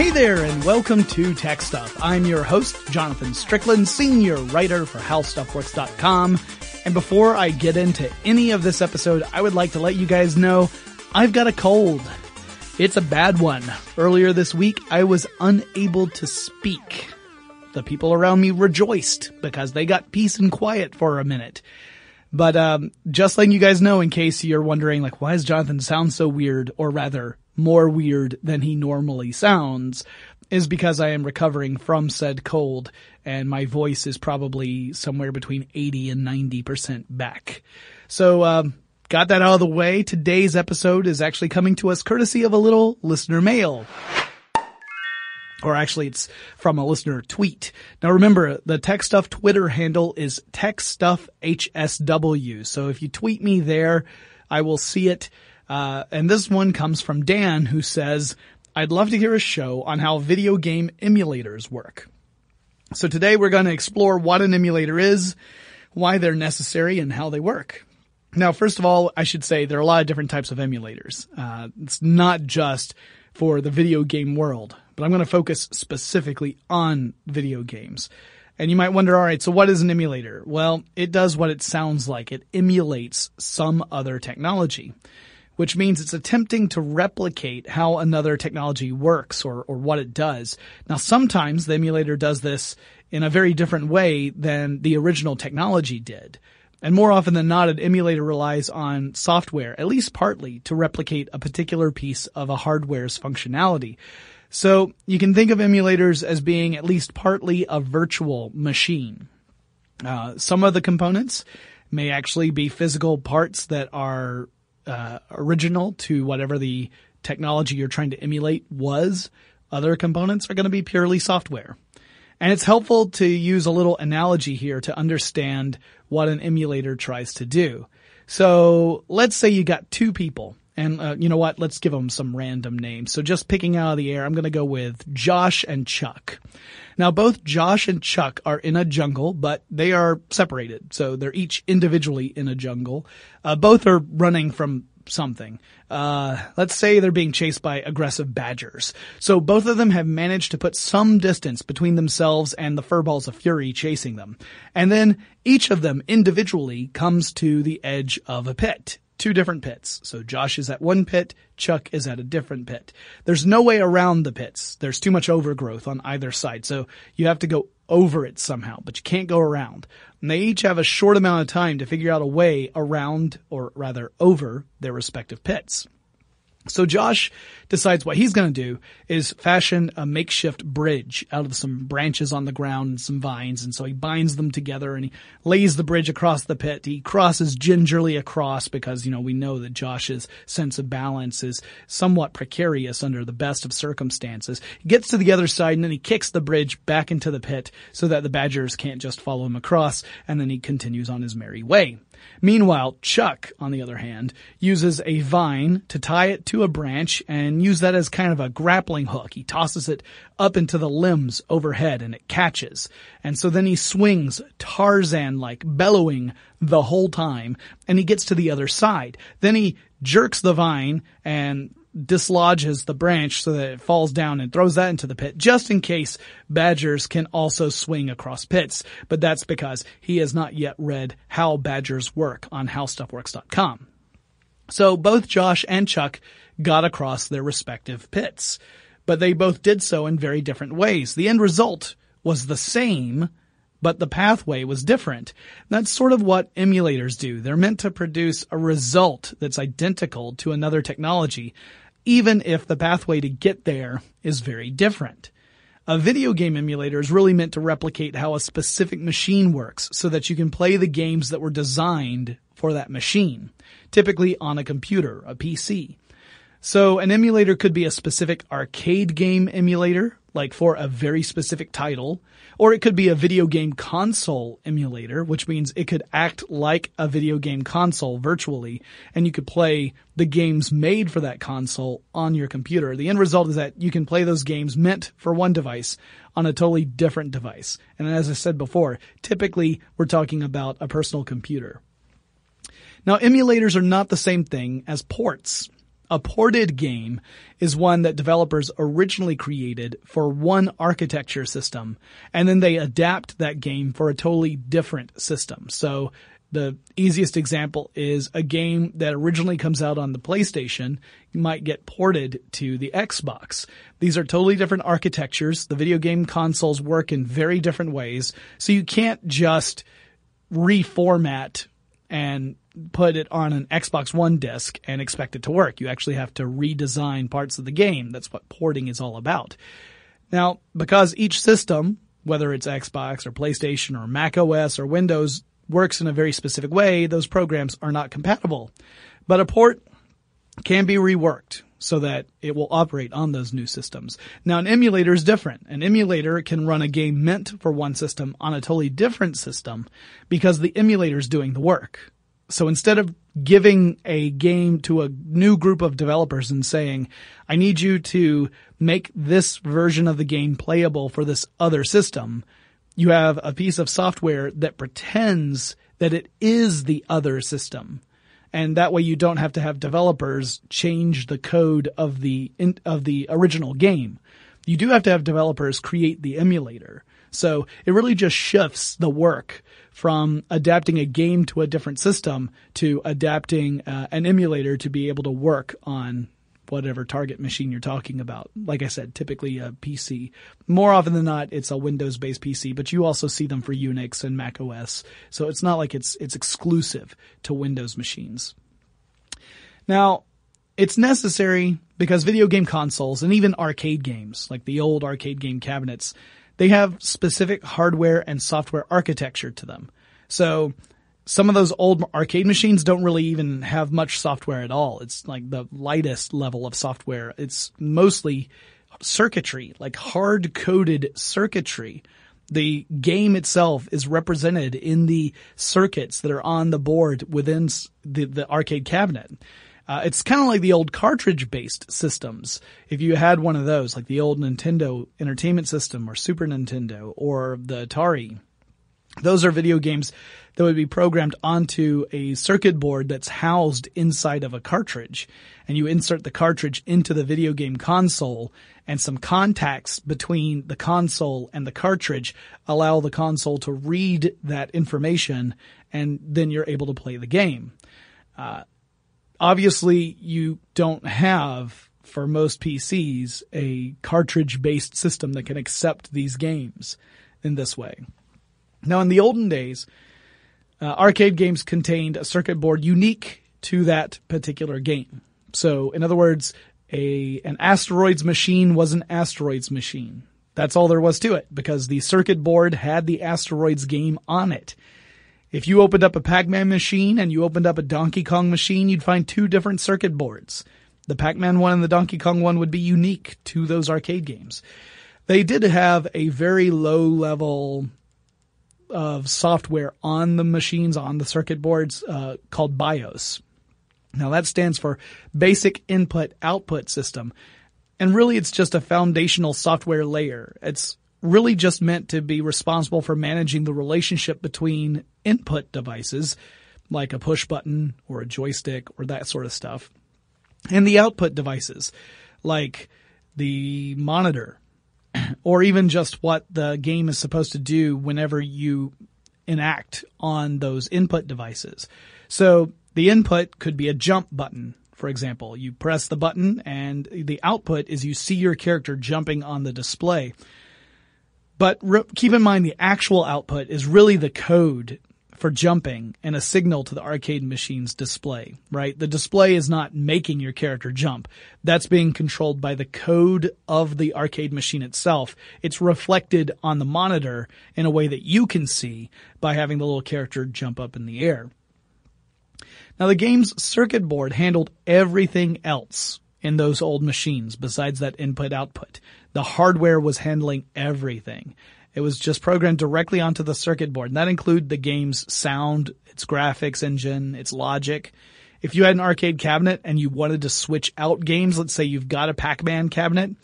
Hey there, and welcome to Tech Stuff. I'm your host, Jonathan Strickland, senior writer for HowStuffWorks.com. And before I get into any of this episode, I would like to let you guys know I've got a cold. It's a bad one. Earlier this week, I was unable to speak. The people around me rejoiced because they got peace and quiet for a minute. But um, just letting you guys know, in case you're wondering, like, why does Jonathan sound so weird, or rather, more weird than he normally sounds, is because I am recovering from said cold, and my voice is probably somewhere between 80 and 90% back. So, um, got that out of the way. Today's episode is actually coming to us courtesy of a little listener mail or actually it's from a listener tweet. Now remember, the Tech Stuff Twitter handle is TechStuffHSW. So if you tweet me there, I will see it. Uh, and this one comes from Dan who says, I'd love to hear a show on how video game emulators work. So today we're going to explore what an emulator is, why they're necessary, and how they work. Now, first of all, I should say there are a lot of different types of emulators. Uh, it's not just for the video game world but I'm going to focus specifically on video games. And you might wonder, all right, so what is an emulator? Well, it does what it sounds like. It emulates some other technology, which means it's attempting to replicate how another technology works or, or what it does. Now, sometimes the emulator does this in a very different way than the original technology did. And more often than not, an emulator relies on software, at least partly, to replicate a particular piece of a hardware's functionality. So you can think of emulators as being at least partly a virtual machine. Uh, some of the components may actually be physical parts that are uh, original to whatever the technology you're trying to emulate was. Other components are going to be purely software. And it's helpful to use a little analogy here to understand what an emulator tries to do. So let's say you got two people And uh, you know what? Let's give them some random names. So just picking out of the air, I'm going to go with Josh and Chuck. Now both Josh and Chuck are in a jungle, but they are separated. So they're each individually in a jungle. Uh, both are running from something. Uh, let's say they're being chased by aggressive badgers. So both of them have managed to put some distance between themselves and the furballs of fury chasing them. And then each of them individually comes to the edge of a pit. Two different pits. So Josh is at one pit, Chuck is at a different pit. There's no way around the pits. There's too much overgrowth on either side. So you have to go over it somehow, but you can't go around. And they each have a short amount of time to figure out a way around, or rather over, their respective pits. So Josh decides what he's going to do is fashion a makeshift bridge out of some branches on the ground and some vines. And so he binds them together and he lays the bridge across the pit. He crosses gingerly across because, you know, we know that Josh's sense of balance is somewhat precarious under the best of circumstances. He gets to the other side and then he kicks the bridge back into the pit so that the badgers can't just follow him across. And then he continues on his merry way. Meanwhile, Chuck, on the other hand, uses a vine to tie it to a branch and use that as kind of a grappling hook. He tosses it up into the limbs overhead and it catches. And so then he swings Tarzan-like, bellowing the whole time, and he gets to the other side. Then he jerks the vine and dislodges the branch so that it falls down and throws that into the pit just in case badgers can also swing across pits. But that's because he has not yet read how badgers work on howstuffworks.com. So both Josh and Chuck got across their respective pits, but they both did so in very different ways. The end result was the same, but the pathway was different. That's sort of what emulators do. They're meant to produce a result that's identical to another technology, even if the pathway to get there is very different. A video game emulator is really meant to replicate how a specific machine works so that you can play the games that were designed for that machine, typically on a computer, a PC. So an emulator could be a specific arcade game emulator, like for a very specific title, or it could be a video game console emulator, which means it could act like a video game console virtually, and you could play the games made for that console on your computer. The end result is that you can play those games meant for one device on a totally different device. And as I said before, typically we're talking about a personal computer. Now, emulators are not the same thing as ports. A ported game is one that developers originally created for one architecture system, and then they adapt that game for a totally different system. So the easiest example is a game that originally comes out on the PlayStation might get ported to the Xbox. These are totally different architectures. The video game consoles work in very different ways. So you can't just reformat and put it on an Xbox One disc and expect it to work. You actually have to redesign parts of the game. That's what porting is all about. Now, because each system, whether it's Xbox or PlayStation or Mac OS or Windows, works in a very specific way, those programs are not compatible. But a port can be reworked so that it will operate on those new systems. Now an emulator is different. An emulator can run a game meant for one system on a totally different system because the emulator is doing the work. So instead of giving a game to a new group of developers and saying, I need you to make this version of the game playable for this other system, you have a piece of software that pretends that it is the other system. And that way you don't have to have developers change the code of the, of the original game. You do have to have developers create the emulator. So it really just shifts the work from adapting a game to a different system to adapting uh, an emulator to be able to work on whatever target machine you're talking about. Like I said, typically a PC. More often than not, it's a Windows based PC, but you also see them for Unix and Mac OS. So it's not like it's, it's exclusive to Windows machines. Now, it's necessary because video game consoles and even arcade games, like the old arcade game cabinets, they have specific hardware and software architecture to them. So some of those old arcade machines don't really even have much software at all. It's like the lightest level of software. It's mostly circuitry, like hard coded circuitry. The game itself is represented in the circuits that are on the board within the, the arcade cabinet. Uh, it's kind of like the old cartridge based systems. If you had one of those, like the old Nintendo Entertainment System or Super Nintendo or the Atari, those are video games that would be programmed onto a circuit board that's housed inside of a cartridge. And you insert the cartridge into the video game console and some contacts between the console and the cartridge allow the console to read that information and then you're able to play the game. Uh, obviously you don't have for most PCs a cartridge based system that can accept these games in this way. Now in the olden days, uh, arcade games contained a circuit board unique to that particular game. So in other words, a, an asteroids machine was an asteroids machine. That's all there was to it because the circuit board had the asteroids game on it. If you opened up a Pac-Man machine and you opened up a Donkey Kong machine, you'd find two different circuit boards. The Pac-Man one and the Donkey Kong one would be unique to those arcade games. They did have a very low level of software on the machines, on the circuit boards, uh, called BIOS. Now that stands for Basic Input Output System. And really it's just a foundational software layer. It's really just meant to be responsible for managing the relationship between input devices, like a push button or a joystick or that sort of stuff, and the output devices, like the monitor, or even just what the game is supposed to do whenever you enact on those input devices. So the input could be a jump button, for example. You press the button and the output is you see your character jumping on the display. But re- keep in mind the actual output is really the code for jumping and a signal to the arcade machine's display, right? The display is not making your character jump. That's being controlled by the code of the arcade machine itself. It's reflected on the monitor in a way that you can see by having the little character jump up in the air. Now the game's circuit board handled everything else in those old machines besides that input output. The hardware was handling everything. It was just programmed directly onto the circuit board. And that included the game's sound, its graphics engine, its logic. If you had an arcade cabinet and you wanted to switch out games, let's say you've got a Pac-Man cabinet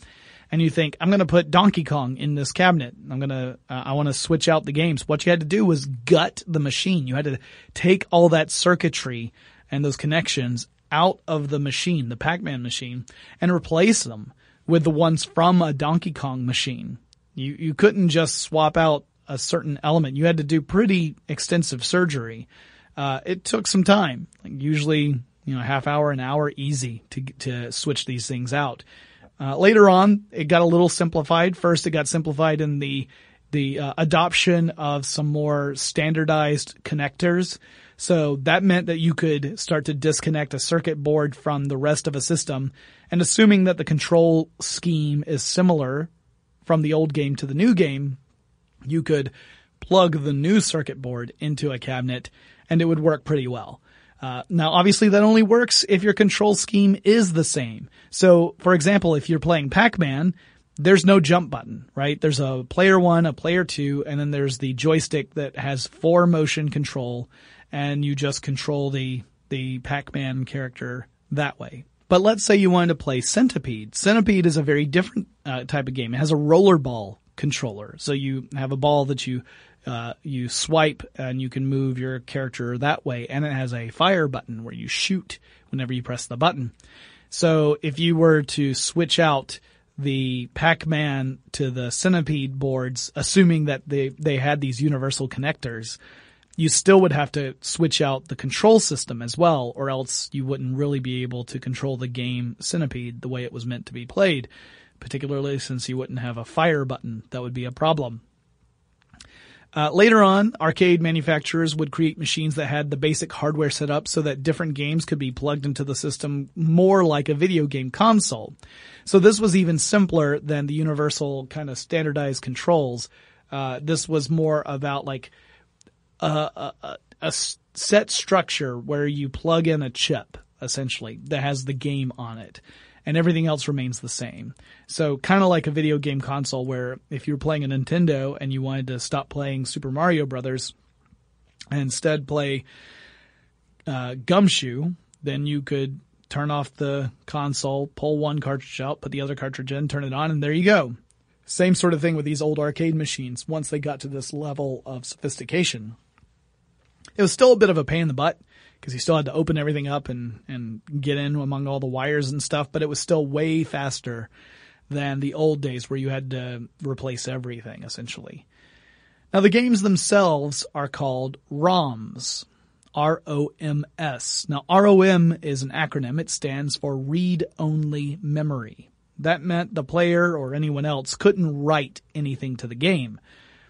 and you think, I'm going to put Donkey Kong in this cabinet. I'm going to, uh, I want to switch out the games. What you had to do was gut the machine. You had to take all that circuitry and those connections out of the machine, the Pac-Man machine, and replace them with the ones from a Donkey Kong machine. You you couldn't just swap out a certain element. You had to do pretty extensive surgery. Uh, it took some time, like usually you know half hour, an hour, easy to to switch these things out. Uh, later on, it got a little simplified. First, it got simplified in the the uh, adoption of some more standardized connectors. So that meant that you could start to disconnect a circuit board from the rest of a system. And assuming that the control scheme is similar from the old game to the new game, you could plug the new circuit board into a cabinet and it would work pretty well. Uh, now, obviously, that only works if your control scheme is the same. So, for example, if you're playing Pac-Man, there's no jump button, right? There's a player one, a player two, and then there's the joystick that has four motion control and you just control the the Pac-Man character that way. But let's say you wanted to play Centipede. Centipede is a very different uh, type of game. It has a rollerball controller, so you have a ball that you uh, you swipe and you can move your character that way, and it has a fire button where you shoot whenever you press the button. So if you were to switch out the Pac-Man to the Centipede boards, assuming that they they had these universal connectors, you still would have to switch out the control system as well, or else you wouldn't really be able to control the game Centipede the way it was meant to be played, particularly since you wouldn't have a fire button. That would be a problem. Uh, later on, arcade manufacturers would create machines that had the basic hardware set up so that different games could be plugged into the system more like a video game console. So this was even simpler than the universal kind of standardized controls. Uh, this was more about like a, a, a set structure where you plug in a chip essentially that has the game on it and everything else remains the same. So kind of like a video game console where if you're playing a Nintendo and you wanted to stop playing Super Mario Brothers and instead play uh, Gumshoe, then you could turn off the console, pull one cartridge out, put the other cartridge in, turn it on, and there you go. Same sort of thing with these old arcade machines once they got to this level of sophistication. It was still a bit of a pain in the butt because you still had to open everything up and, and get in among all the wires and stuff, but it was still way faster than the old days where you had to replace everything essentially. Now the games themselves are called ROMs. R-O-M-S. Now ROM is an acronym. It stands for read only memory. That meant the player or anyone else couldn't write anything to the game.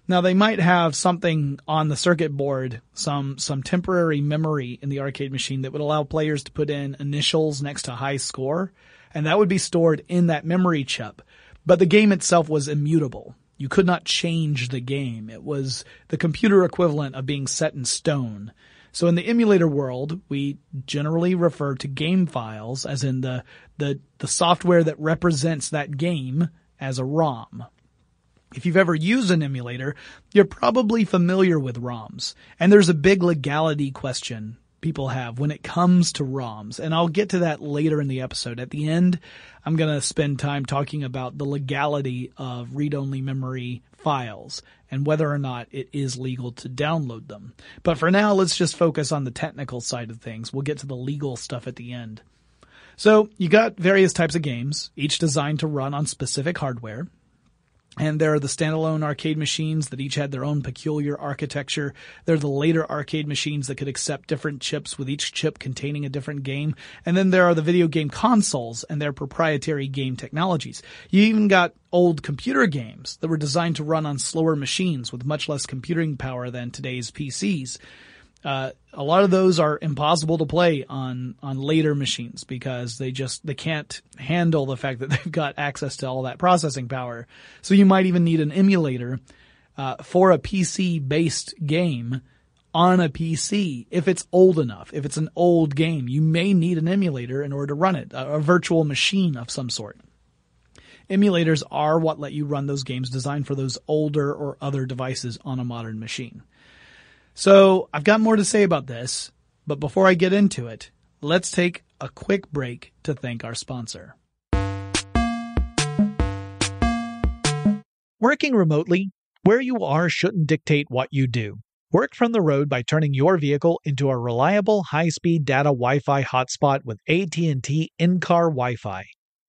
Now they might have something on the circuit board, some some temporary memory in the arcade machine that would allow players to put in initials next to high score, and that would be stored in that memory chip. But the game itself was immutable. You could not change the game. It was the computer equivalent of being set in stone. So in the emulator world, we generally refer to game files as in the, the, the software that represents that game as a ROM. If you've ever used an emulator, you're probably familiar with ROMs. And there's a big legality question people have when it comes to ROMs. And I'll get to that later in the episode. At the end, I'm going to spend time talking about the legality of read-only memory files and whether or not it is legal to download them. But for now, let's just focus on the technical side of things. We'll get to the legal stuff at the end. So you got various types of games, each designed to run on specific hardware. And there are the standalone arcade machines that each had their own peculiar architecture. There are the later arcade machines that could accept different chips with each chip containing a different game. And then there are the video game consoles and their proprietary game technologies. You even got old computer games that were designed to run on slower machines with much less computing power than today's PCs. Uh, a lot of those are impossible to play on on later machines because they just they can't handle the fact that they've got access to all that processing power. So you might even need an emulator uh, for a PC based game on a PC if it's old enough. If it's an old game, you may need an emulator in order to run it, a, a virtual machine of some sort. Emulators are what let you run those games designed for those older or other devices on a modern machine. So I've got more to say about this, but before I get into it, let's take a quick break to thank our sponsor. Working remotely, where you are shouldn't dictate what you do. Work from the road by turning your vehicle into a reliable high-speed data Wi-Fi hotspot with AT&T in-car Wi-Fi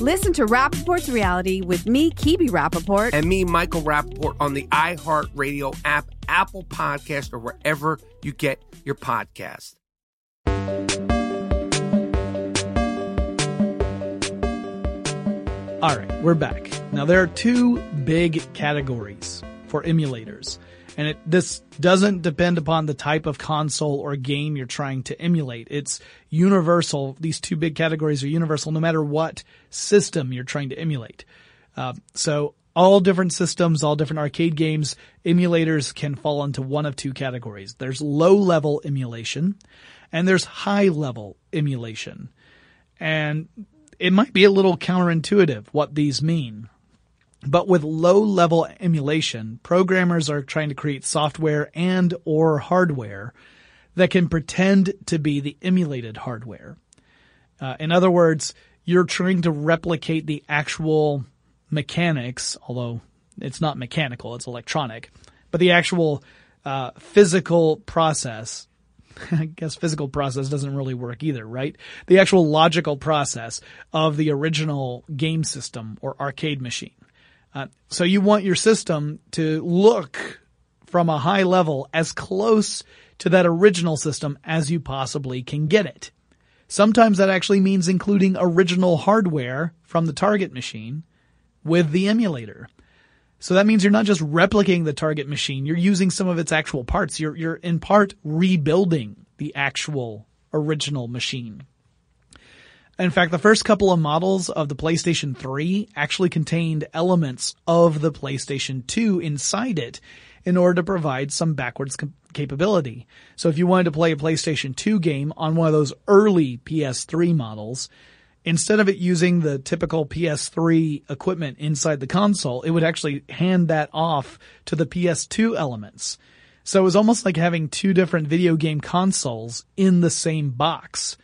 Listen to Rapaport's reality with me, Kebe Rapaport. And me, Michael Rapaport, on the iHeartRadio app, Apple Podcast, or wherever you get your podcast. All right, we're back. Now there are two big categories for emulators. And it, this doesn't depend upon the type of console or game you're trying to emulate. It's universal. These two big categories are universal no matter what system you're trying to emulate. Uh, so all different systems, all different arcade games, emulators can fall into one of two categories. There's low level emulation and there's high level emulation. And it might be a little counterintuitive what these mean. But with low level emulation, programmers are trying to create software and or hardware that can pretend to be the emulated hardware. Uh, in other words, you're trying to replicate the actual mechanics, although it's not mechanical, it's electronic, but the actual uh, physical process I guess physical process doesn't really work either, right? The actual logical process of the original game system or arcade machine. Uh, so you want your system to look from a high level as close to that original system as you possibly can get it. Sometimes that actually means including original hardware from the target machine with the emulator. So that means you're not just replicating the target machine, you're using some of its actual parts. You're, you're in part rebuilding the actual original machine. In fact, the first couple of models of the PlayStation 3 actually contained elements of the PlayStation 2 inside it in order to provide some backwards capability. So if you wanted to play a PlayStation 2 game on one of those early PS3 models, instead of it using the typical PS3 equipment inside the console, it would actually hand that off to the PS2 elements. So it was almost like having two different video game consoles in the same box.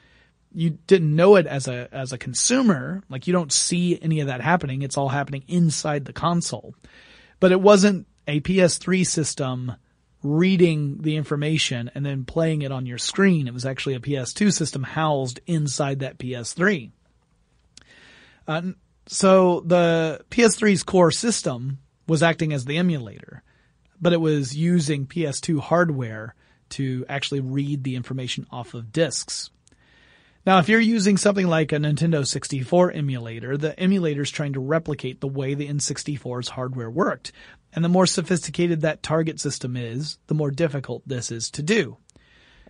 You didn't know it as a, as a consumer, like you don't see any of that happening. It's all happening inside the console. But it wasn't a PS3 system reading the information and then playing it on your screen. It was actually a PS2 system housed inside that PS3. Uh, so the PS3's core system was acting as the emulator, but it was using PS2 hardware to actually read the information off of disks. Now, if you're using something like a Nintendo 64 emulator, the emulator is trying to replicate the way the N64's hardware worked. And the more sophisticated that target system is, the more difficult this is to do.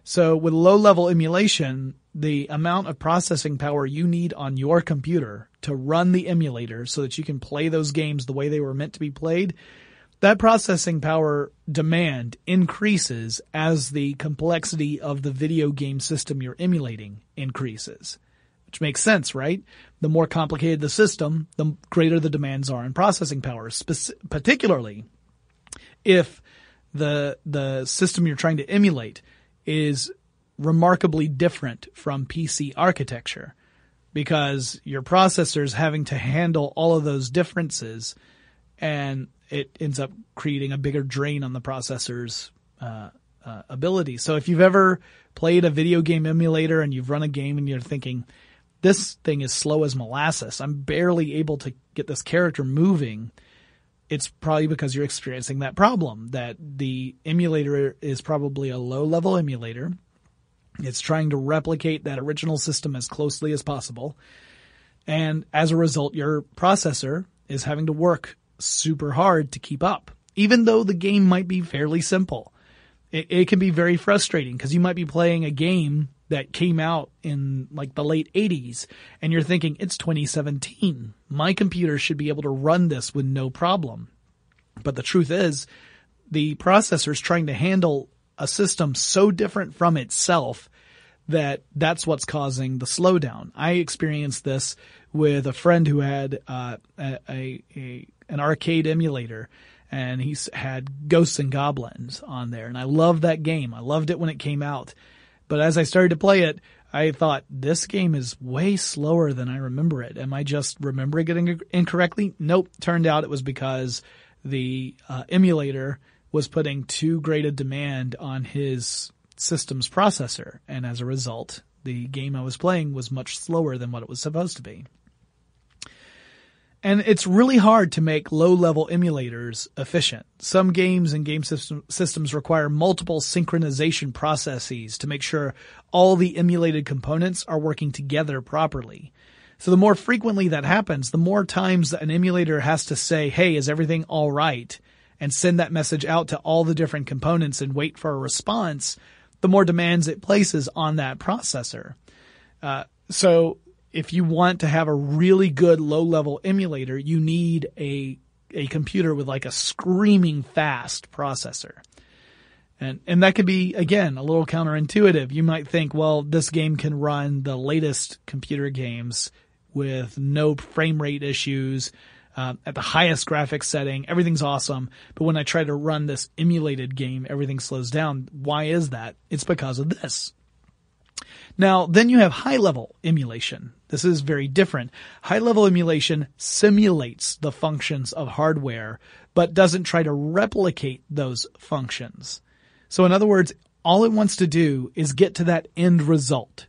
So with low level emulation, the amount of processing power you need on your computer to run the emulator so that you can play those games the way they were meant to be played, that processing power demand increases as the complexity of the video game system you're emulating increases. Which makes sense, right? The more complicated the system, the greater the demands are in processing power, particularly if the, the system you're trying to emulate is remarkably different from PC architecture because your processor's having to handle all of those differences and it ends up creating a bigger drain on the processor's uh, uh, ability. So if you've ever played a video game emulator and you've run a game and you're thinking, this thing is slow as molasses, I'm barely able to get this character moving, it's probably because you're experiencing that problem that the emulator is probably a low level emulator. It's trying to replicate that original system as closely as possible. And as a result, your processor is having to work super hard to keep up, even though the game might be fairly simple. It, it can be very frustrating because you might be playing a game that came out in like the late 80s and you're thinking it's 2017. My computer should be able to run this with no problem. But the truth is the processor is trying to handle a system so different from itself that that's what's causing the slowdown. I experienced this with a friend who had uh, a, a, a an arcade emulator and he's had Ghosts 'n Goblins on there and I loved that game. I loved it when it came out. But as I started to play it, I thought this game is way slower than I remember it. Am I just remembering it incorrectly? Nope. Turned out it was because the uh, emulator was putting too great a demand on his system's processor, and as a result, the game I was playing was much slower than what it was supposed to be. And it's really hard to make low level emulators efficient. Some games and game system, systems require multiple synchronization processes to make sure all the emulated components are working together properly. So the more frequently that happens, the more times an emulator has to say, hey, is everything alright? And send that message out to all the different components and wait for a response, the more demands it places on that processor. Uh, so if you want to have a really good low level emulator, you need a a computer with like a screaming fast processor. And and that could be again a little counterintuitive. You might think, well, this game can run the latest computer games with no frame rate issues. Uh, at the highest graphics setting, everything's awesome. But when I try to run this emulated game, everything slows down. Why is that? It's because of this. Now, then you have high level emulation. This is very different. High level emulation simulates the functions of hardware, but doesn't try to replicate those functions. So in other words, all it wants to do is get to that end result.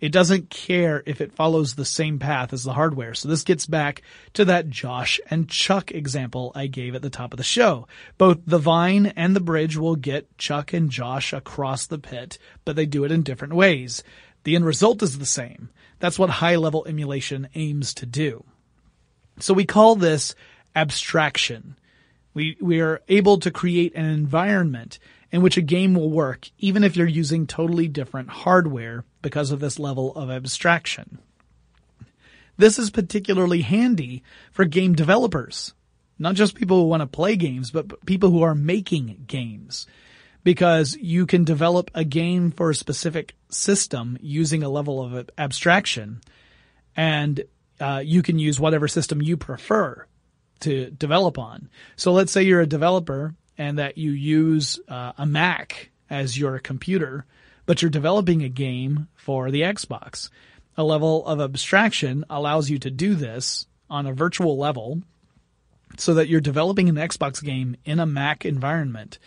It doesn't care if it follows the same path as the hardware. So this gets back to that Josh and Chuck example I gave at the top of the show. Both the vine and the bridge will get Chuck and Josh across the pit, but they do it in different ways. The end result is the same. That's what high level emulation aims to do. So we call this abstraction. We, we are able to create an environment in which a game will work even if you're using totally different hardware because of this level of abstraction. This is particularly handy for game developers, not just people who want to play games, but people who are making games because you can develop a game for a specific system using a level of abstraction and uh, you can use whatever system you prefer to develop on. So let's say you're a developer and that you use uh, a Mac as your computer, but you're developing a game for the Xbox. A level of abstraction allows you to do this on a virtual level so that you're developing an Xbox game in a Mac environment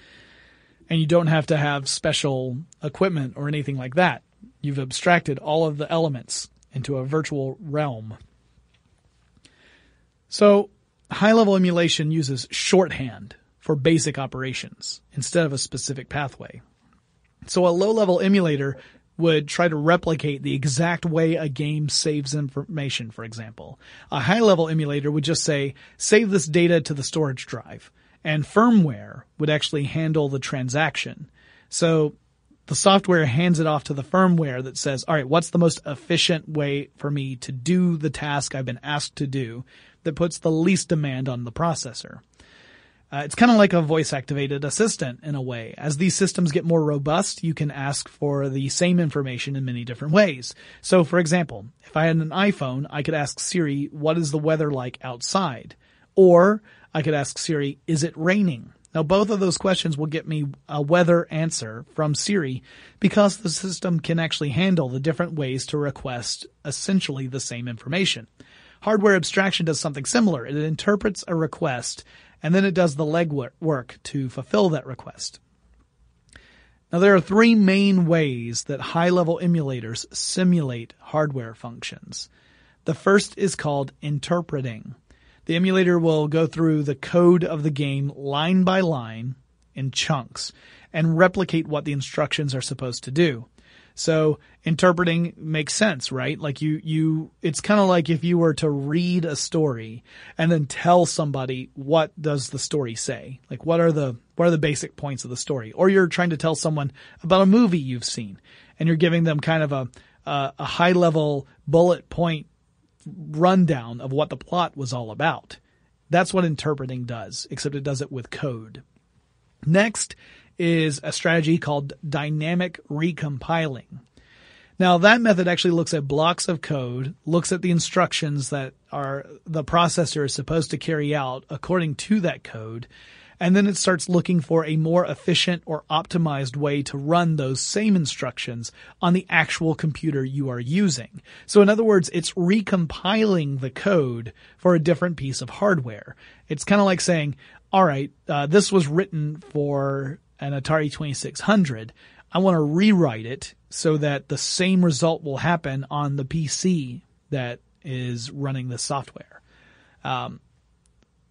and you don't have to have special equipment or anything like that. You've abstracted all of the elements into a virtual realm. So, high level emulation uses shorthand for basic operations instead of a specific pathway. So, a low level emulator would try to replicate the exact way a game saves information, for example. A high level emulator would just say, save this data to the storage drive and firmware would actually handle the transaction. So the software hands it off to the firmware that says, all right, what's the most efficient way for me to do the task I've been asked to do that puts the least demand on the processor? Uh, it's kind of like a voice activated assistant in a way. As these systems get more robust, you can ask for the same information in many different ways. So for example, if I had an iPhone, I could ask Siri, what is the weather like outside? Or I could ask Siri, is it raining? Now both of those questions will get me a weather answer from Siri because the system can actually handle the different ways to request essentially the same information. Hardware abstraction does something similar. It interprets a request and then it does the legwork to fulfill that request. Now there are three main ways that high level emulators simulate hardware functions. The first is called interpreting. The emulator will go through the code of the game line by line in chunks and replicate what the instructions are supposed to do. So interpreting makes sense, right? Like you, you, it's kind of like if you were to read a story and then tell somebody what does the story say? Like what are the, what are the basic points of the story? Or you're trying to tell someone about a movie you've seen and you're giving them kind of a a, a high level bullet point rundown of what the plot was all about. That's what interpreting does, except it does it with code. Next is a strategy called dynamic recompiling. Now that method actually looks at blocks of code, looks at the instructions that are the processor is supposed to carry out according to that code, and then it starts looking for a more efficient or optimized way to run those same instructions on the actual computer you are using. So in other words, it's recompiling the code for a different piece of hardware. It's kind of like saying, all right, uh, this was written for an Atari 2600. I want to rewrite it so that the same result will happen on the PC that is running the software. Um,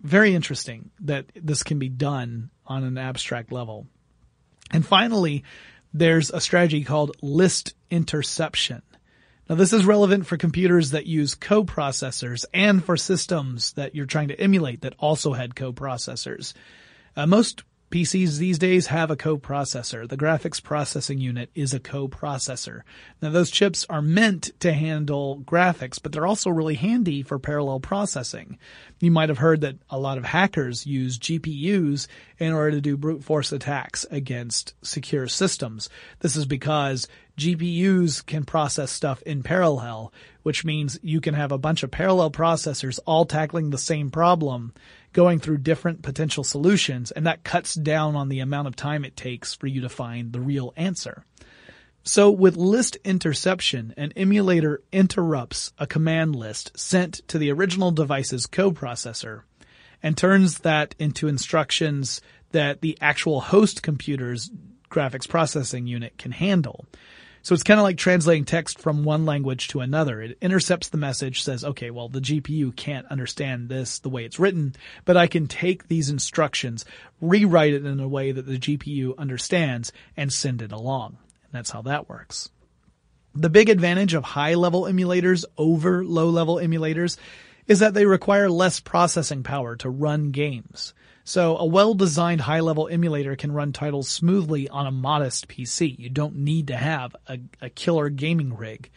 very interesting that this can be done on an abstract level. And finally, there's a strategy called list interception. Now this is relevant for computers that use coprocessors and for systems that you're trying to emulate that also had coprocessors. Uh, most PCs these days have a coprocessor. The graphics processing unit is a coprocessor. Now those chips are meant to handle graphics, but they're also really handy for parallel processing. You might have heard that a lot of hackers use GPUs in order to do brute force attacks against secure systems. This is because GPUs can process stuff in parallel, which means you can have a bunch of parallel processors all tackling the same problem going through different potential solutions, and that cuts down on the amount of time it takes for you to find the real answer. So with list interception, an emulator interrupts a command list sent to the original device's coprocessor and turns that into instructions that the actual host computer's graphics processing unit can handle. So it's kind of like translating text from one language to another. It intercepts the message, says, okay, well, the GPU can't understand this the way it's written, but I can take these instructions, rewrite it in a way that the GPU understands and send it along. And that's how that works. The big advantage of high level emulators over low level emulators is that they require less processing power to run games. So a well-designed high-level emulator can run titles smoothly on a modest PC. You don't need to have a, a killer gaming rig.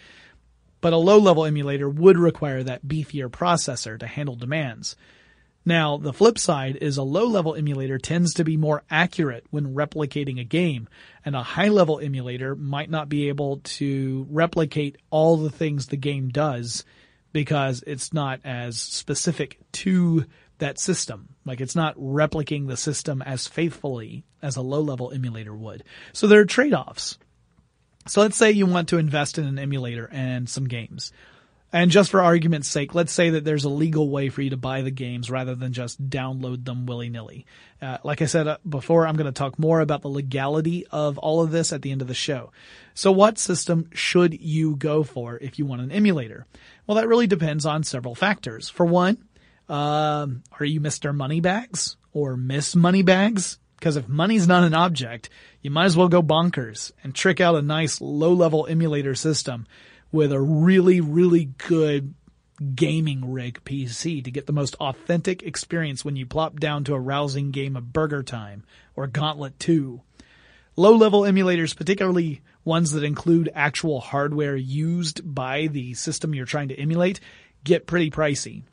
But a low-level emulator would require that beefier processor to handle demands. Now, the flip side is a low-level emulator tends to be more accurate when replicating a game, and a high-level emulator might not be able to replicate all the things the game does because it's not as specific to that system. Like it's not replicating the system as faithfully as a low level emulator would. So there are trade offs. So let's say you want to invest in an emulator and some games. And just for argument's sake, let's say that there's a legal way for you to buy the games rather than just download them willy nilly. Uh, like I said uh, before, I'm going to talk more about the legality of all of this at the end of the show. So what system should you go for if you want an emulator? Well, that really depends on several factors. For one, um, are you Mr. Moneybags or Miss Moneybags? Because if money's not an object, you might as well go bonkers and trick out a nice low level emulator system with a really, really good gaming rig PC to get the most authentic experience when you plop down to a rousing game of BurgerTime or Gauntlet 2. Low level emulators, particularly ones that include actual hardware used by the system you're trying to emulate, get pretty pricey.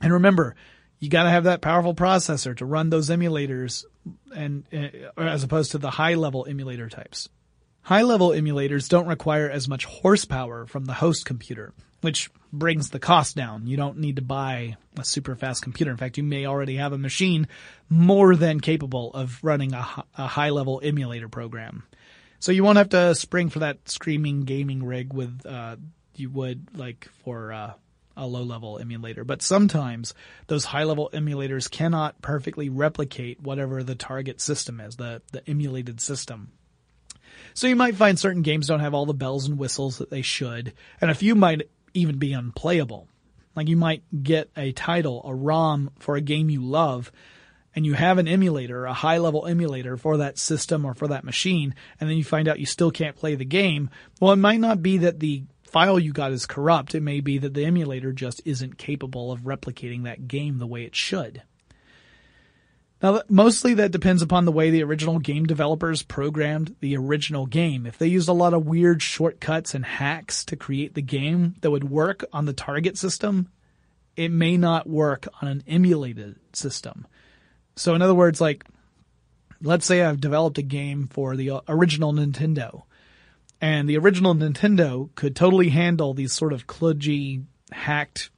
And remember, you got to have that powerful processor to run those emulators and uh, as opposed to the high level emulator types. High level emulators don't require as much horsepower from the host computer, which brings the cost down. You don't need to buy a super fast computer. In fact, you may already have a machine more than capable of running a, a high level emulator program. So you won't have to spring for that screaming gaming rig with, uh, you would like for, uh, a low level emulator. But sometimes those high level emulators cannot perfectly replicate whatever the target system is, the, the emulated system. So you might find certain games don't have all the bells and whistles that they should, and a few might even be unplayable. Like you might get a title, a ROM for a game you love, and you have an emulator, a high level emulator for that system or for that machine, and then you find out you still can't play the game. Well, it might not be that the file you got is corrupt, it may be that the emulator just isn't capable of replicating that game the way it should. Now, mostly that depends upon the way the original game developers programmed the original game. If they used a lot of weird shortcuts and hacks to create the game that would work on the target system, it may not work on an emulated system. So, in other words, like, let's say I've developed a game for the uh, original Nintendo, and the original Nintendo could totally handle these sort of kludgy, hacked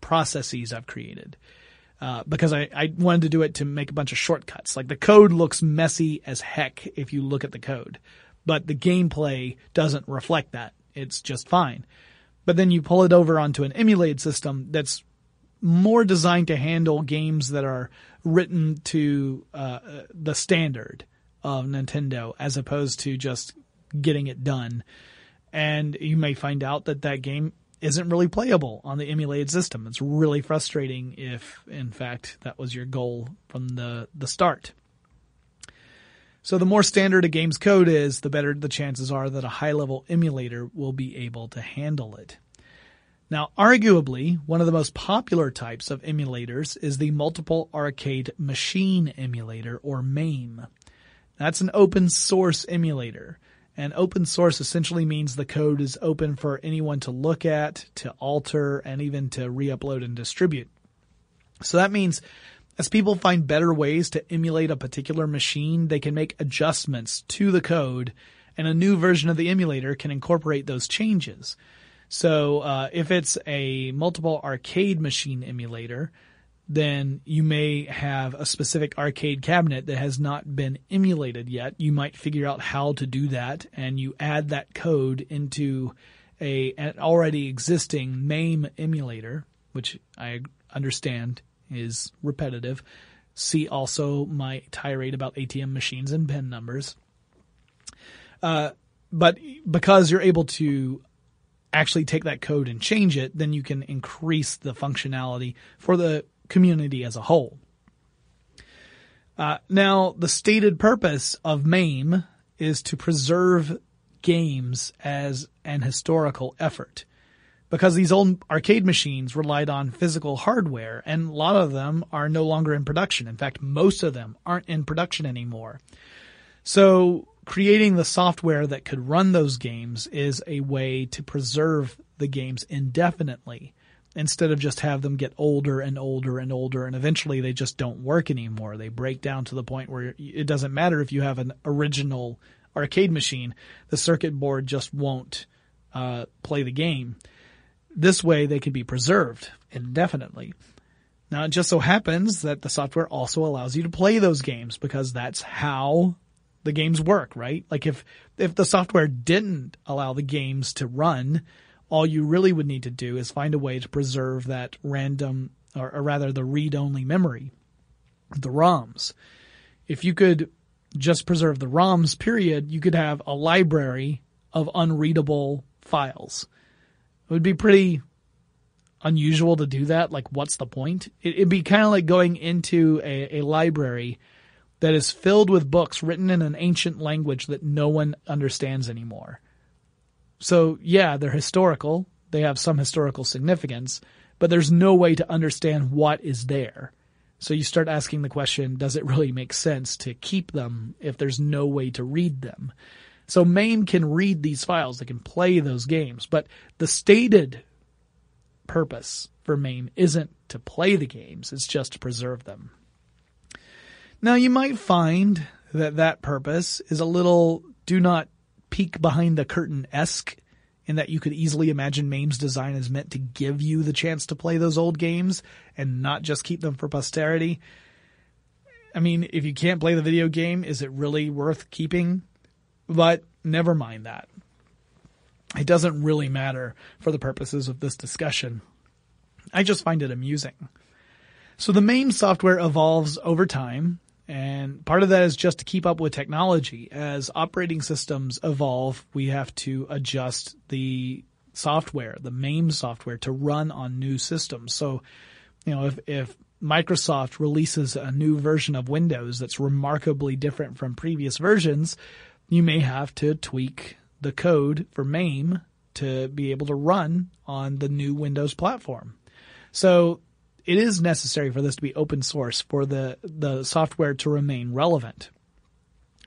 processes I've created. Uh, because I, I wanted to do it to make a bunch of shortcuts. Like the code looks messy as heck if you look at the code, but the gameplay doesn't reflect that. It's just fine. But then you pull it over onto an emulated system that's more designed to handle games that are written to uh, the standard of Nintendo as opposed to just getting it done. And you may find out that that game isn't really playable on the emulated system. It's really frustrating if, in fact, that was your goal from the, the start. So the more standard a game's code is, the better the chances are that a high level emulator will be able to handle it. Now, arguably, one of the most popular types of emulators is the Multiple Arcade Machine Emulator, or MAME. That's an open source emulator. And open source essentially means the code is open for anyone to look at, to alter, and even to re-upload and distribute. So that means as people find better ways to emulate a particular machine, they can make adjustments to the code and a new version of the emulator can incorporate those changes. So uh, if it's a multiple arcade machine emulator, then you may have a specific arcade cabinet that has not been emulated yet. You might figure out how to do that and you add that code into a an already existing MAME emulator, which I understand is repetitive. See also my tirade about ATM machines and PIN numbers. Uh, but because you're able to actually take that code and change it, then you can increase the functionality for the community as a whole. Uh, now, the stated purpose of MAME is to preserve games as an historical effort. Because these old arcade machines relied on physical hardware, and a lot of them are no longer in production. In fact, most of them aren't in production anymore. So, creating the software that could run those games is a way to preserve the games indefinitely instead of just have them get older and older and older and eventually they just don't work anymore. They break down to the point where it doesn't matter if you have an original arcade machine, the circuit board just won't uh, play the game. This way they can be preserved indefinitely. Now it just so happens that the software also allows you to play those games because that's how the games work, right? Like if, if the software didn't allow the games to run, all you really would need to do is find a way to preserve that random, or, or rather the read-only memory, the ROMs. If you could just preserve the ROMs, period, you could have a library of unreadable files. It would be pretty unusual to do that. Like, what's the point? It, would be kind of like going into a, a library that is filled with books written in an ancient language that no one understands anymore. So yeah, they're historical. They have some historical significance, but there's no way to understand what is there. So you start asking the question, does it really make sense to keep them if there's no way to read them? So MAME can read these files, they can play those games, but the stated purpose for MAME isn't to play the games, it's just to preserve them. Now you might find that that purpose is a little do not peek behind the curtain esque in that you could easily imagine MAME's design is meant to give you the chance to play those old games and not just keep them for posterity. I mean, if you can't play the video game, is it really worth keeping? But never mind that. It doesn't really matter for the purposes of this discussion. I just find it amusing. So the MAME software evolves over time and part of that is just to keep up with technology. As operating systems evolve, we have to adjust the software, the MAME software to run on new systems. So, you know, if, if Microsoft releases a new version of Windows that's remarkably different from previous versions, you may have to tweak the code for MAME to be able to run on the new Windows platform. So it is necessary for this to be open source for the, the software to remain relevant.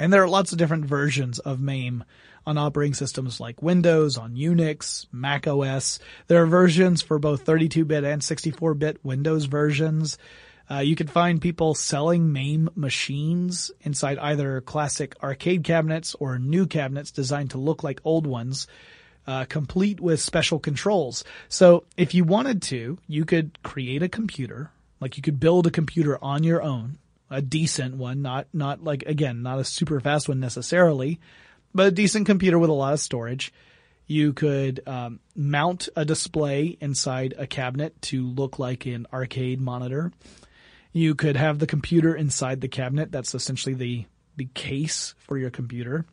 And there are lots of different versions of MAME on operating systems like Windows, on Unix, Mac OS. There are versions for both 32-bit and 64-bit Windows versions. Uh, you can find people selling MAME machines inside either classic arcade cabinets or new cabinets designed to look like old ones, uh, complete with special controls. So if you wanted to, you could create a computer, like you could build a computer on your own, a decent one, not not like again, not a super fast one necessarily, but a decent computer with a lot of storage. You could um, mount a display inside a cabinet to look like an arcade monitor. You could have the computer inside the cabinet. That's essentially the the case for your computer.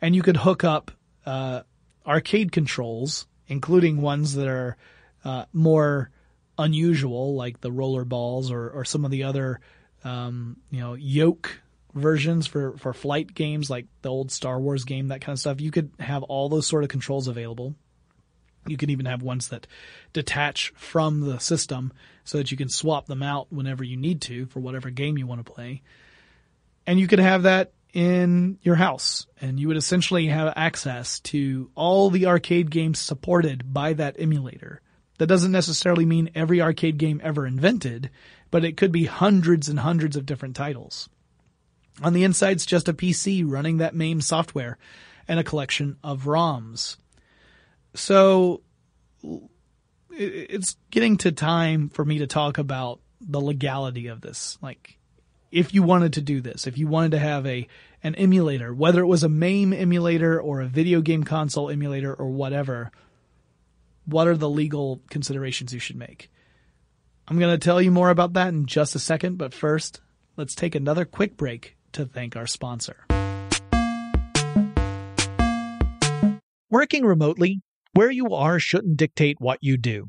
And you could hook up uh, arcade controls, including ones that are uh, more unusual, like the roller balls or, or some of the other, um, you know, yoke versions for, for flight games, like the old Star Wars game, that kind of stuff. You could have all those sort of controls available. You can even have ones that detach from the system so that you can swap them out whenever you need to for whatever game you want to play. And you could have that in your house and you would essentially have access to all the arcade games supported by that emulator. That doesn't necessarily mean every arcade game ever invented, but it could be hundreds and hundreds of different titles. On the inside's just a PC running that MAME software and a collection of ROMs. So it's getting to time for me to talk about the legality of this. Like, if you wanted to do this, if you wanted to have a an emulator, whether it was a MAME emulator or a video game console emulator or whatever, what are the legal considerations you should make? I'm going to tell you more about that in just a second, but first, let's take another quick break to thank our sponsor. Working remotely, where you are shouldn't dictate what you do.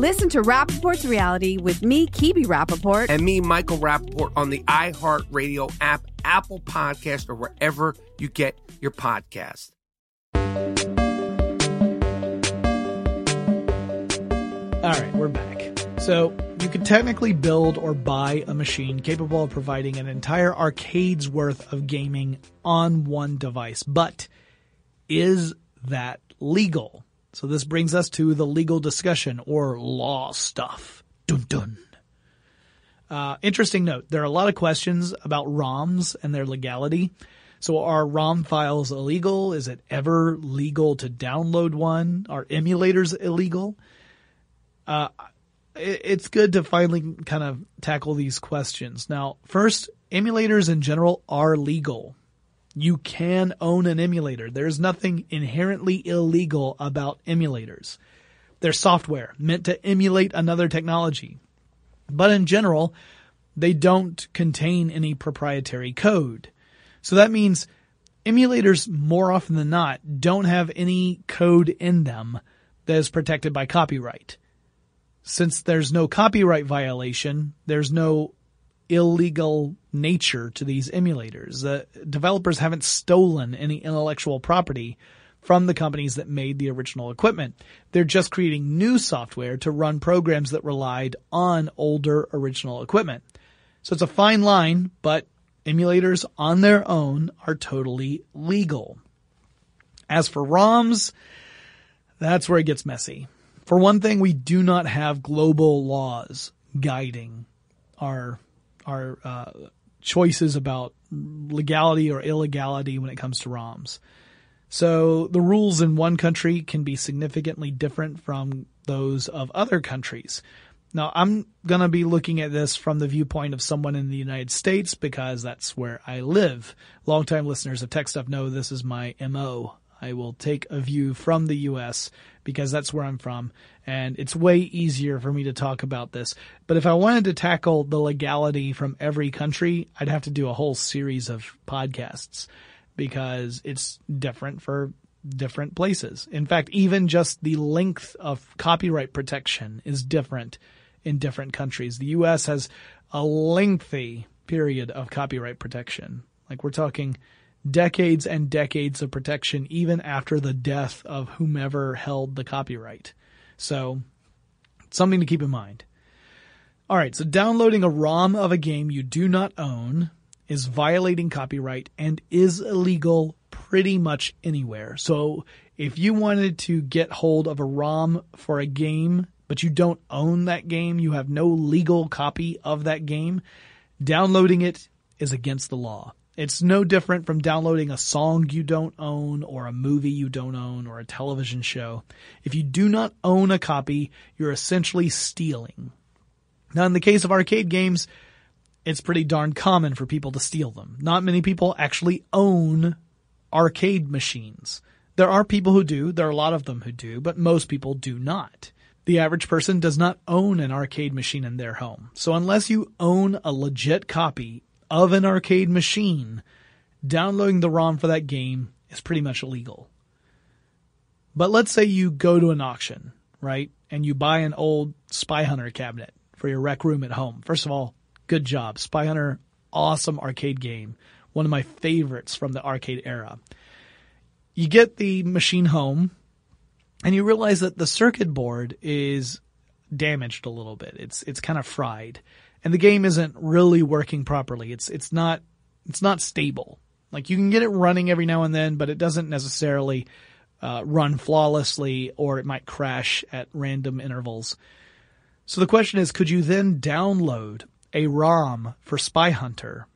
Listen to Rapaport's reality with me, Kebe Rapaport. And me, Michael Rapaport, on the iHeartRadio app, Apple Podcast, or wherever you get your podcast. All right, we're back. So you could technically build or buy a machine capable of providing an entire arcade's worth of gaming on one device, but is that legal? So this brings us to the legal discussion or law stuff. Dun dun. Uh, interesting note: there are a lot of questions about ROMs and their legality. So are ROM files illegal? Is it ever legal to download one? Are emulators illegal? Uh, it- it's good to finally kind of tackle these questions. Now, first, emulators in general are legal. You can own an emulator. There's nothing inherently illegal about emulators. They're software meant to emulate another technology. But in general, they don't contain any proprietary code. So that means emulators more often than not don't have any code in them that is protected by copyright since there's no copyright violation, there's no illegal nature to these emulators. The developers haven't stolen any intellectual property from the companies that made the original equipment. They're just creating new software to run programs that relied on older original equipment. So it's a fine line, but emulators on their own are totally legal. As for ROMs, that's where it gets messy. For one thing, we do not have global laws guiding our our uh, choices about legality or illegality when it comes to ROMs. So the rules in one country can be significantly different from those of other countries. Now, I'm going to be looking at this from the viewpoint of someone in the United States because that's where I live. Longtime listeners of TechStuff know this is my MO. I will take a view from the US because that's where I'm from and it's way easier for me to talk about this. But if I wanted to tackle the legality from every country, I'd have to do a whole series of podcasts because it's different for different places. In fact, even just the length of copyright protection is different in different countries. The US has a lengthy period of copyright protection. Like we're talking decades and decades of protection even after the death of whomever held the copyright. So, something to keep in mind. All right, so downloading a ROM of a game you do not own is violating copyright and is illegal pretty much anywhere. So, if you wanted to get hold of a ROM for a game, but you don't own that game, you have no legal copy of that game, downloading it is against the law. It's no different from downloading a song you don't own or a movie you don't own or a television show. If you do not own a copy, you're essentially stealing. Now, in the case of arcade games, it's pretty darn common for people to steal them. Not many people actually own arcade machines. There are people who do, there are a lot of them who do, but most people do not. The average person does not own an arcade machine in their home. So unless you own a legit copy of an arcade machine, downloading the ROM for that game is pretty much illegal. But let's say you go to an auction, right? And you buy an old Spy Hunter cabinet for your rec room at home. First of all, good job. Spy Hunter, awesome arcade game. One of my favorites from the arcade era. You get the machine home and you realize that the circuit board is damaged a little bit. It's it's kind of fried, and the game isn't really working properly. It's it's not it's not stable. Like you can get it running every now and then, but it doesn't necessarily uh, run flawlessly, or it might crash at random intervals. So the question is, could you then download a ROM for Spy Hunter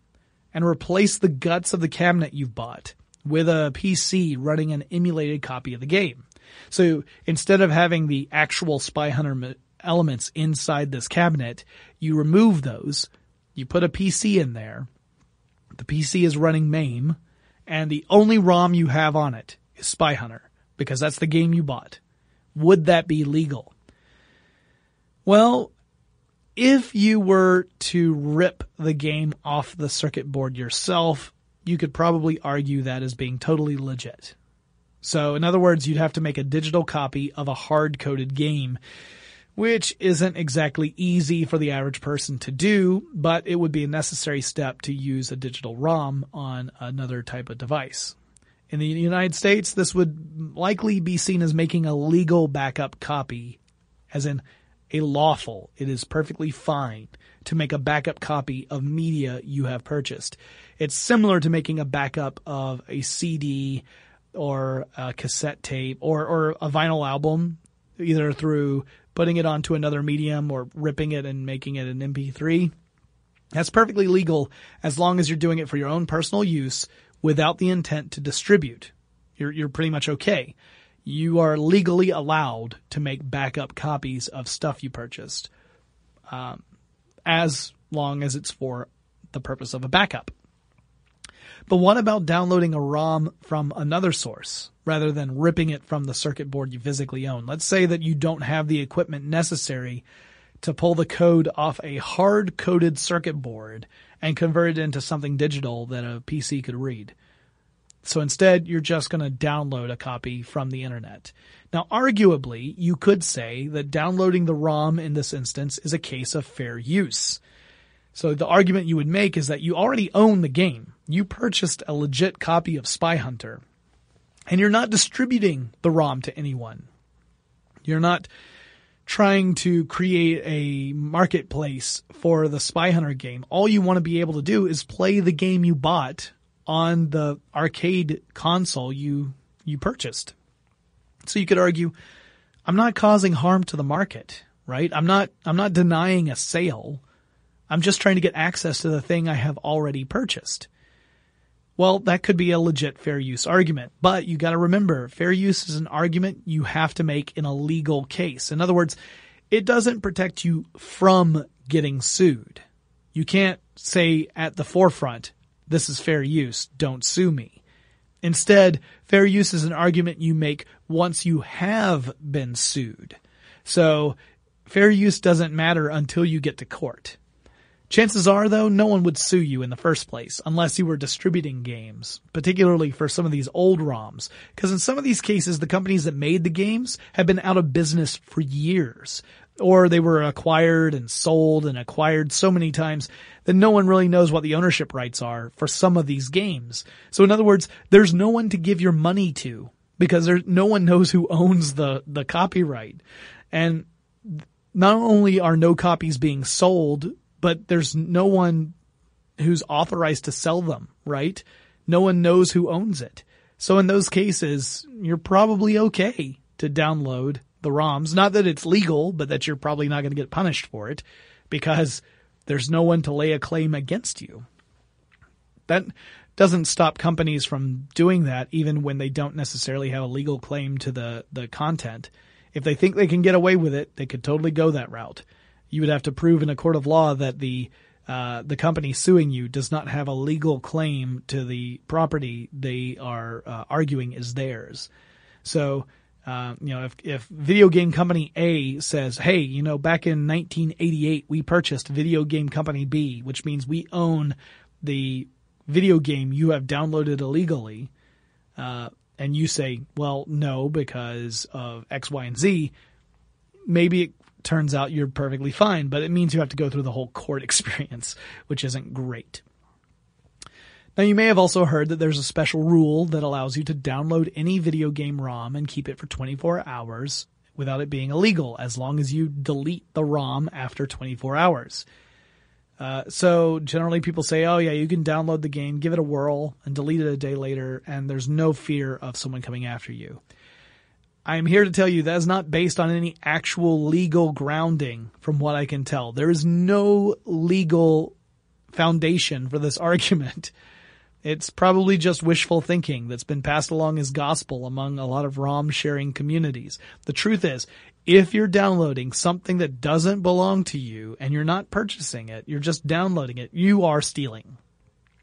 and replace the guts of the cabinet you've bought with a PC running an emulated copy of the game? So instead of having the actual Spy Hunter elements inside this cabinet, you remove those, you put a PC in there, the PC is running MAME, and the only ROM you have on it is Spy Hunter because that's the game you bought. Would that be legal? Well, if you were to rip the game off the circuit board yourself, you could probably argue that as being totally legit. So, in other words, you'd have to make a digital copy of a hard coded game, which isn't exactly easy for the average person to do, but it would be a necessary step to use a digital ROM on another type of device. In the United States, this would likely be seen as making a legal backup copy, as in a lawful. It is perfectly fine to make a backup copy of media you have purchased. It's similar to making a backup of a CD or a cassette tape or, or a vinyl album, either through putting it onto another medium or ripping it and making it an MP3. That's perfectly legal as long as you're doing it for your own personal use without the intent to distribute. You're, you're pretty much okay. You are legally allowed to make backup copies of stuff you purchased, um, as long as it's for the purpose of a backup. But what about downloading a ROM from another source rather than ripping it from the circuit board you physically own? Let's say that you don't have the equipment necessary to pull the code off a hard coded circuit board and convert it into something digital that a PC could read. So instead, you're just going to download a copy from the internet. Now, arguably, you could say that downloading the ROM in this instance is a case of fair use. So the argument you would make is that you already own the game. You purchased a legit copy of Spy Hunter and you're not distributing the ROM to anyone. You're not trying to create a marketplace for the Spy Hunter game. All you want to be able to do is play the game you bought on the arcade console you you purchased. So you could argue I'm not causing harm to the market, right? I'm not I'm not denying a sale. I'm just trying to get access to the thing I have already purchased. Well, that could be a legit fair use argument, but you gotta remember, fair use is an argument you have to make in a legal case. In other words, it doesn't protect you from getting sued. You can't say at the forefront, this is fair use, don't sue me. Instead, fair use is an argument you make once you have been sued. So, fair use doesn't matter until you get to court. Chances are, though, no one would sue you in the first place unless you were distributing games, particularly for some of these old ROMs. Because in some of these cases, the companies that made the games have been out of business for years. Or they were acquired and sold and acquired so many times that no one really knows what the ownership rights are for some of these games. So in other words, there's no one to give your money to because there's no one knows who owns the, the copyright. And not only are no copies being sold, but there's no one who's authorized to sell them, right? No one knows who owns it. So in those cases, you're probably okay to download the ROMs. Not that it's legal, but that you're probably not going to get punished for it because there's no one to lay a claim against you. That doesn't stop companies from doing that even when they don't necessarily have a legal claim to the, the content. If they think they can get away with it, they could totally go that route you would have to prove in a court of law that the uh, the company suing you does not have a legal claim to the property they are uh, arguing is theirs. So, uh, you know, if, if video game company A says, hey, you know, back in 1988, we purchased video game company B, which means we own the video game you have downloaded illegally, uh, and you say, well, no, because of X, Y, and Z, maybe it turns out you're perfectly fine, but it means you have to go through the whole court experience, which isn't great. Now, you may have also heard that there's a special rule that allows you to download any video game ROM and keep it for 24 hours without it being illegal, as long as you delete the ROM after 24 hours. Uh, so generally people say, oh yeah, you can download the game, give it a whirl, and delete it a day later, and there's no fear of someone coming after you. I am here to tell you that is not based on any actual legal grounding from what I can tell. There is no legal foundation for this argument. It's probably just wishful thinking that's been passed along as gospel among a lot of ROM sharing communities. The truth is, if you're downloading something that doesn't belong to you and you're not purchasing it, you're just downloading it, you are stealing.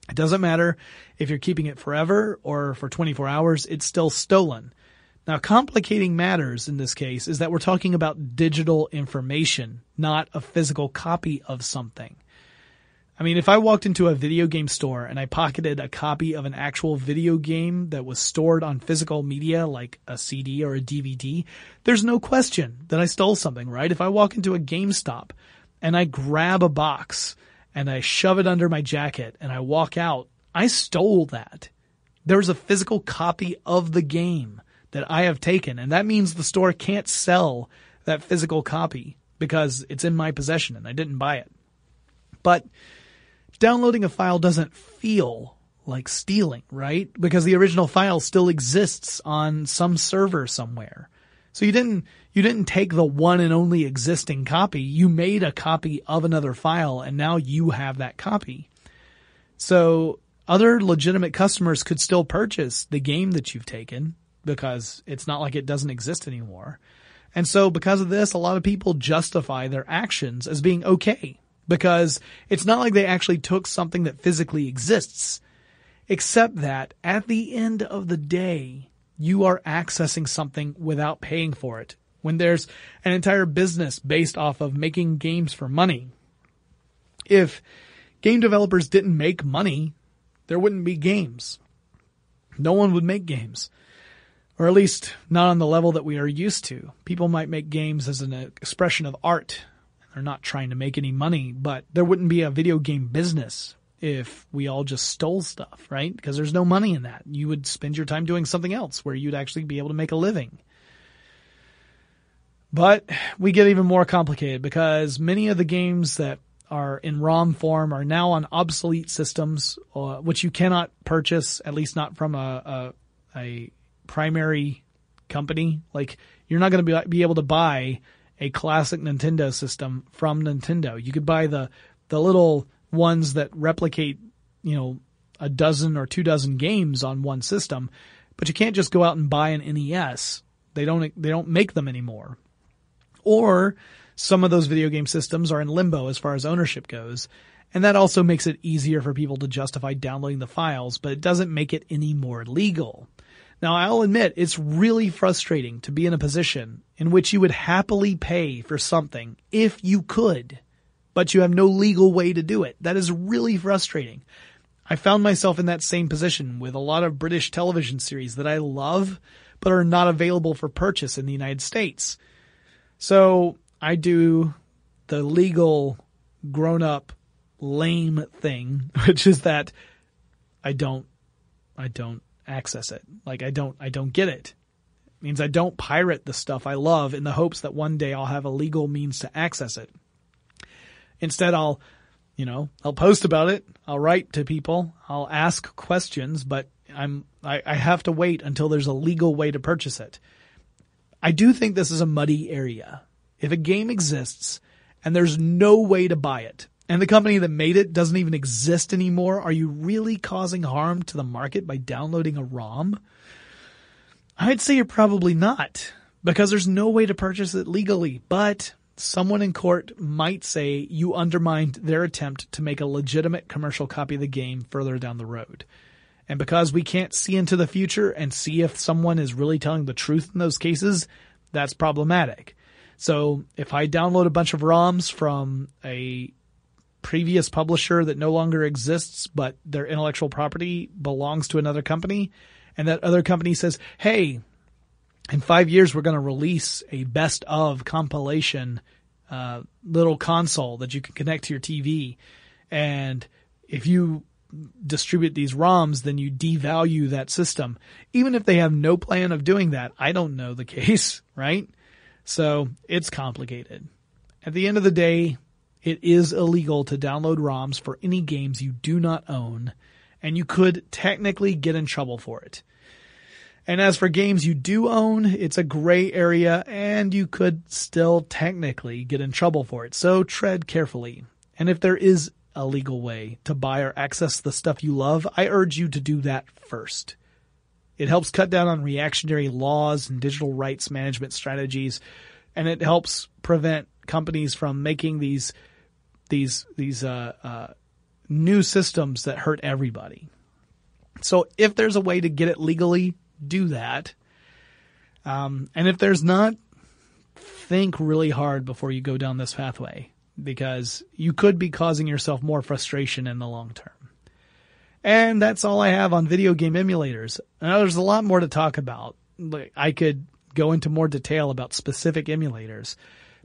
It doesn't matter if you're keeping it forever or for 24 hours, it's still stolen. Now, complicating matters in this case is that we're talking about digital information, not a physical copy of something. I mean, if I walked into a video game store and I pocketed a copy of an actual video game that was stored on physical media like a CD or a DVD, there's no question that I stole something, right? If I walk into a GameStop and I grab a box and I shove it under my jacket and I walk out, I stole that. There's a physical copy of the game that I have taken, and that means the store can't sell that physical copy because it's in my possession and I didn't buy it. But downloading a file doesn't feel like stealing, right? Because the original file still exists on some server somewhere. So you didn't, you didn't take the one and only existing copy. You made a copy of another file and now you have that copy. So other legitimate customers could still purchase the game that you've taken because it's not like it doesn't exist anymore. And so because of this, a lot of people justify their actions as being okay because it's not like they actually took something that physically exists, except that at the end of the day, you are accessing something without paying for it. When there's an entire business based off of making games for money. If game developers didn't make money, there wouldn't be games. No one would make games. Or at least not on the level that we are used to. People might make games as an expression of art they're not trying to make any money, but there wouldn't be a video game business if we all just stole stuff, right? Because there's no money in that. You would spend your time doing something else where you'd actually be able to make a living. But we get even more complicated because many of the games that are in ROM form are now on obsolete systems, uh, which you cannot purchase, at least not from a, a, a primary company. Like you're not going to be, be able to buy a classic Nintendo system from Nintendo. You could buy the the little ones that replicate, you know, a dozen or two dozen games on one system, but you can't just go out and buy an NES. They don't they don't make them anymore. Or some of those video game systems are in limbo as far as ownership goes. And that also makes it easier for people to justify downloading the files, but it doesn't make it any more legal. Now, I'll admit it's really frustrating to be in a position in which you would happily pay for something if you could, but you have no legal way to do it. That is really frustrating. I found myself in that same position with a lot of British television series that I love, but are not available for purchase in the United States. So I do the legal, grown up, lame thing, which is that I don't, I don't access it. Like I don't I don't get it. it. Means I don't pirate the stuff I love in the hopes that one day I'll have a legal means to access it. Instead I'll you know, I'll post about it, I'll write to people, I'll ask questions, but I'm I, I have to wait until there's a legal way to purchase it. I do think this is a muddy area. If a game exists and there's no way to buy it, and the company that made it doesn't even exist anymore, are you really causing harm to the market by downloading a ROM? I'd say you're probably not, because there's no way to purchase it legally, but someone in court might say you undermined their attempt to make a legitimate commercial copy of the game further down the road. And because we can't see into the future and see if someone is really telling the truth in those cases, that's problematic. So if I download a bunch of ROMs from a previous publisher that no longer exists, but their intellectual property belongs to another company. And that other company says, Hey, in five years, we're going to release a best of compilation, uh, little console that you can connect to your TV. And if you distribute these ROMs, then you devalue that system. Even if they have no plan of doing that, I don't know the case, right? So it's complicated. At the end of the day, it is illegal to download ROMs for any games you do not own, and you could technically get in trouble for it. And as for games you do own, it's a gray area and you could still technically get in trouble for it. So tread carefully. And if there is a legal way to buy or access the stuff you love, I urge you to do that first. It helps cut down on reactionary laws and digital rights management strategies, and it helps prevent companies from making these these these uh, uh, new systems that hurt everybody. So if there's a way to get it legally, do that. Um, and if there's not, think really hard before you go down this pathway because you could be causing yourself more frustration in the long term. And that's all I have on video game emulators. Now, there's a lot more to talk about. Like, I could go into more detail about specific emulators,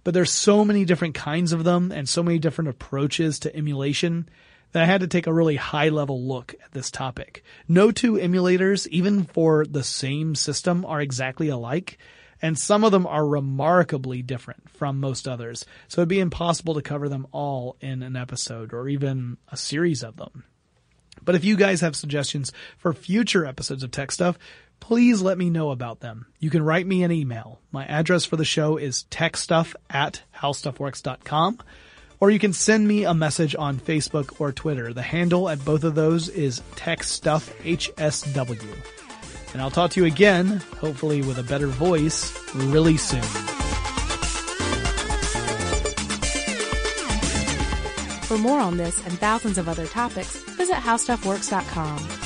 but there's so many different kinds of them and so many different approaches to emulation that I had to take a really high level look at this topic. No two emulators, even for the same system, are exactly alike, and some of them are remarkably different from most others. So it'd be impossible to cover them all in an episode or even a series of them. But if you guys have suggestions for future episodes of TechStuff, please let me know about them. You can write me an email. My address for the show is techstuff at howstuffworks.com or you can send me a message on Facebook or Twitter. The handle at both of those is TechStuffHSW. And I'll talk to you again, hopefully with a better voice, really soon. For more on this and thousands of other topics, visit howstuffworks.com.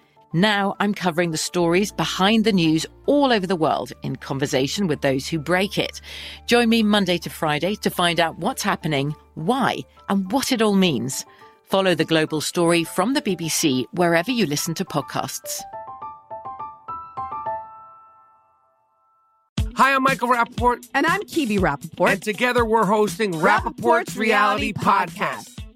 Now I'm covering the stories behind the news all over the world in conversation with those who break it. Join me Monday to Friday to find out what's happening, why, and what it all means. Follow the global story from the BBC wherever you listen to podcasts. Hi, I'm Michael Rapaport. And I'm Kebe Rapaport. And together we're hosting Rapaport's Reality Podcast.